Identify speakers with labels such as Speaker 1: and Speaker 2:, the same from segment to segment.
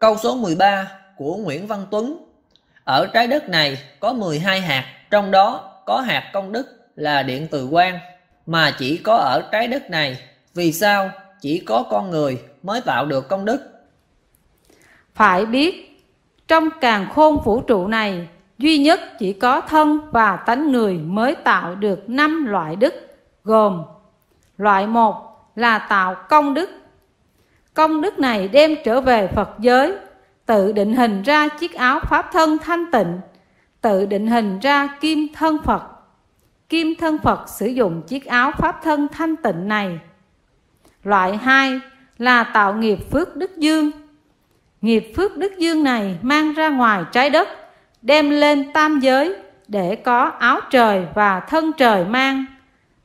Speaker 1: Câu số 13 của Nguyễn Văn Tuấn Ở trái đất này có 12 hạt, trong đó có hạt công đức là điện từ quang mà chỉ có ở trái đất này. Vì sao chỉ có con người mới tạo được công đức?
Speaker 2: Phải biết, trong càng khôn vũ trụ này, duy nhất chỉ có thân và tánh người mới tạo được năm loại đức, gồm Loại một là tạo công đức. Công đức này đem trở về Phật giới, tự định hình ra chiếc áo pháp thân thanh tịnh, tự định hình ra kim thân Phật. Kim thân Phật sử dụng chiếc áo pháp thân thanh tịnh này. Loại hai là tạo nghiệp phước đức dương. Nghiệp phước đức dương này mang ra ngoài trái đất, đem lên tam giới để có áo trời và thân trời mang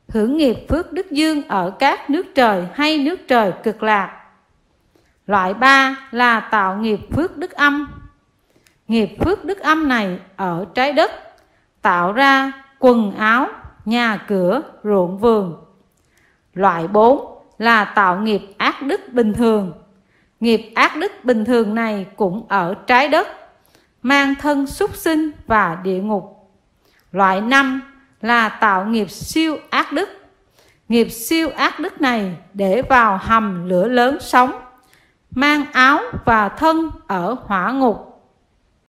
Speaker 2: hưởng nghiệp phước đức dương ở các nước trời hay nước trời cực lạc. Loại ba là tạo nghiệp phước đức âm. Nghiệp phước đức âm này ở trái đất tạo ra quần áo, nhà cửa, ruộng vườn. Loại bốn là tạo nghiệp ác đức bình thường. Nghiệp ác đức bình thường này cũng ở trái đất, mang thân súc sinh và địa ngục. Loại năm là tạo nghiệp siêu ác đức. Nghiệp siêu ác đức này để vào hầm lửa lớn sống, mang áo và thân ở hỏa ngục.